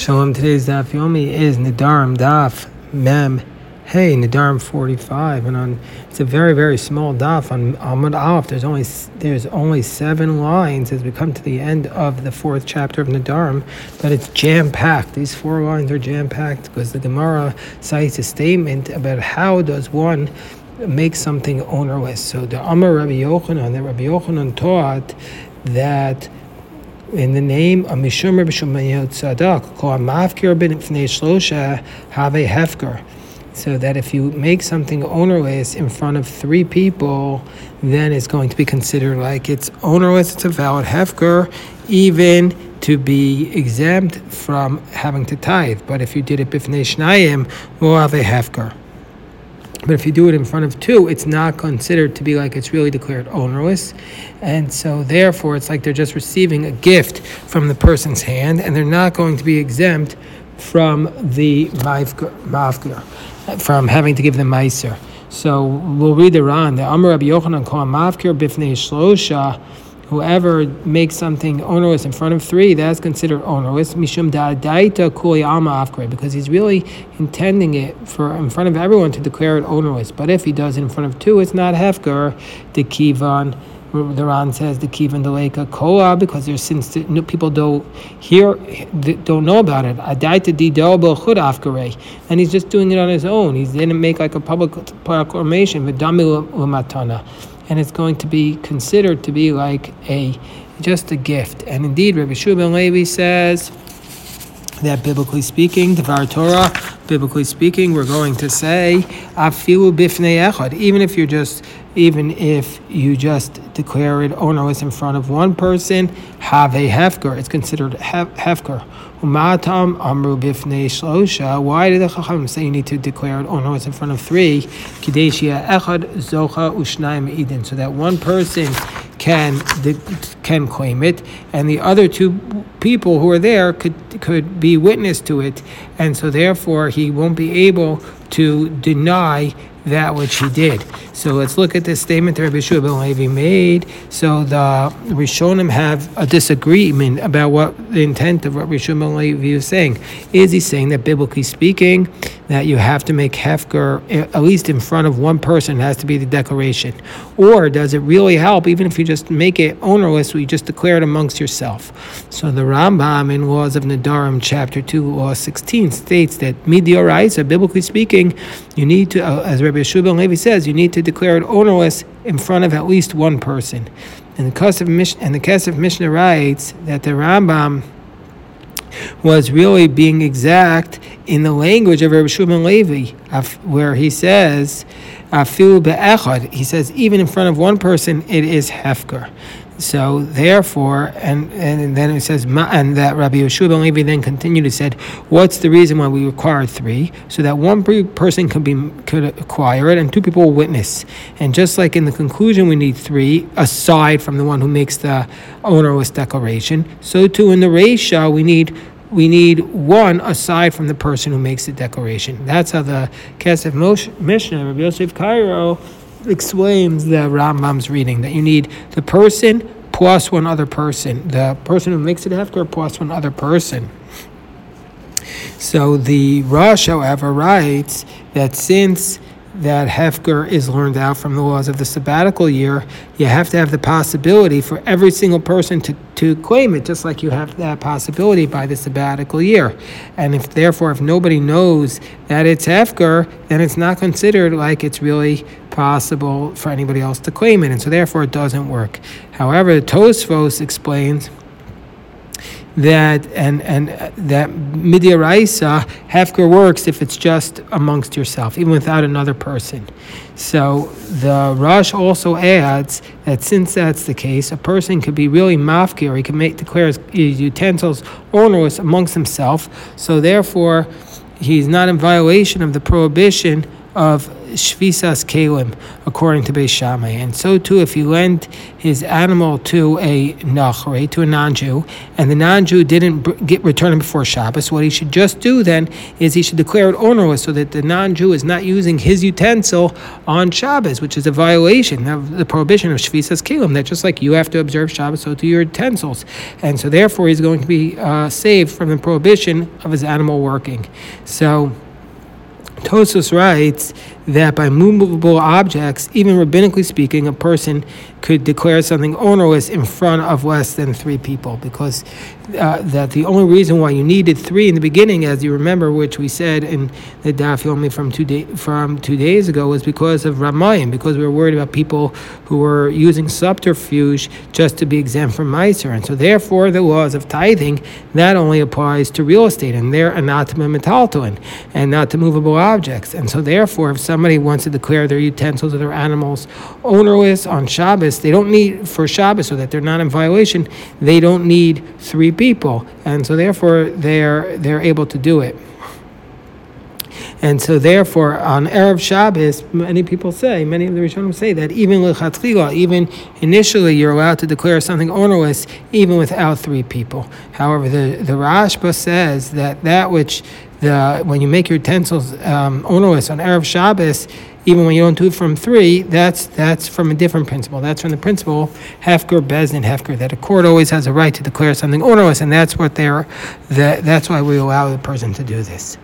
Shalom. Today's daf yomi is Nidarim daf mem hey Nidarim 45, and on it's a very very small daf on Amud Alf. There's only there's only seven lines as we come to the end of the fourth chapter of Nidarim, but it's jam packed. These four lines are jam packed because the Gemara cites a statement about how does one make something ownerless. So the Amar Rabbi Yochanan, that Rabbi Yochanan taught that in the name of Mishum Rabbi Shmuel Tzadak, called Mafkir ben Shlosha Have a Hefker. So that if you make something ownerless in front of three people, then it's going to be considered like it's ownerless, it's a valid Hefker, even to be exempt from having to tithe. But if you did it Bifnei Shnayim, we'll have a Hefker. But if you do it in front of two, it's not considered to be like it's really declared ownerless. And so, therefore, it's like they're just receiving a gift from the person's hand, and they're not going to be exempt from the mafkir, from having to give them meiser. So, we'll read the Ran. The Amr Rabbi Yochanan called mafkir bifnei shlosha whoever makes something onerous in front of three, that's considered onerous. Mishum da'adaita kuli because he's really intending it for in front of everyone to declare it onerous. But if he does it in front of two, it's not hefker. The kivan. The Ran says the kivan deleka koa because there's since the, people don't hear don't know about it. Adaita dido chud afkare, and he's just doing it on his own. He didn't make like a public proclamation. V'dami matana and it's going to be considered to be like a just a gift. And indeed, Rabbi Yehoshua ben Levi says that biblically speaking, Devar Torah, biblically speaking, we're going to say afilu echad. Even if you're just, even if you just declare it onerous in front of one person, have a hefker. It's considered hefker. Umatam amru shlosha. Why did the Chacham say you need to declare it onerous in front of three? Kadeshia echad zocha ushnaim eden, so that one person can can claim it, and the other two people who are there could could be witness to it, and so therefore he won't be able to deny that which he did. So let's look at this statement that Rabbi Yehoshua ben Levi made. So the Rishonim have a disagreement about what the intent of what Rabbi Yehoshua ben Levi is saying. Is he saying that biblically speaking, that you have to make hefker eh, at least in front of one person has to be the declaration, or does it really help even if you just make it ownerless? We just declare it amongst yourself. So the Rambam in Laws of Nadarim, chapter two, law sixteen, states that midioraisa, biblically speaking, you need to, uh, as Rabbi Yehoshua ben Levi says, you need to declare it ownerless in front of at least one person. And the Kesef Mishnah, and the Mishnah writes that the Rambam was really being exact in the language of Rabbi Shimon Levi, where he says, He says, even in front of one person, it is hefker. So therefore, and and then it says, and that Rabbi Yehoshua ben Levi then continued and said, what's the reason why we require three? So that one person could be could acquire it, and two people witness. And just like in the conclusion, we need three aside from the one who makes the onerous declaration. So too in the ratio, we need we need one aside from the person who makes the declaration. That's how the Kesef Mishnah, Rabbi Yosef Karo, explains the Rambam's reading that you need the person plus one other person, the person who makes it hefker plus one other person. So the Rosh, however, writes that since that Hefker is learned out from the laws of the sabbatical year, you have to have the possibility for every single person to, to claim it, just like you have that possibility by the sabbatical year. And if therefore, if nobody knows that it's Hefker, then it's not considered like it's really possible for anybody else to claim it. And so therefore, it doesn't work. However, Tosfos explains that and and that midiaraisa hefker works if it's just amongst yourself, even without another person. So the Rosh also adds that since that's the case, a person could be really mafkir. He can make declare his utensils onerous amongst himself. So therefore, he's not in violation of the prohibition of shvisas keilim, according to Beis Shammai. And so too, if he lent his animal to a nachri, to a non-Jew, and the non-Jew didn't get return it before Shabbos, what he should just do then is he should declare it ownerless, so that the non-Jew is not using his utensil on Shabbos, which is a violation of the prohibition of shvisas keilim. That just like you have to observe Shabbos, so do your utensils, and so therefore he's going to be uh, saved from the prohibition of his animal working. So. Tosfos writes that by movable objects, even rabbinically speaking, a person could declare something onerous in front of less than three people. Because uh, that the only reason why you needed three in the beginning, as you remember, which we said in the daf yomi from two day, from two days ago, was because of Ramayim, because we were worried about people who were using subterfuge just to be exempt from Meiser, and so therefore the laws of tithing that only applies to real estate, and they're anatoma metaltoin, and not to movable objects, and so therefore if somebody wants to declare their utensils or their animals ownerless on Shabbos, they don't need for Shabbos so that they're not in violation. They don't need three people, and so therefore they're they're able to do it. And so, therefore, on Erev Shabbos, many people say, many of the Rishonim say that even lechatchila, even initially, you're allowed to declare something ownerless, even without three people. However, the the Rashba says that that which the when you make your utensils um, on Erev Shabbos, even when you don't do it from three, that's that's from a different principle. That's from the principle Hefker, Beis Din, Hefker, that a court always has a right to declare something ownerless, and that's what they're that that's why we allow the person to do this.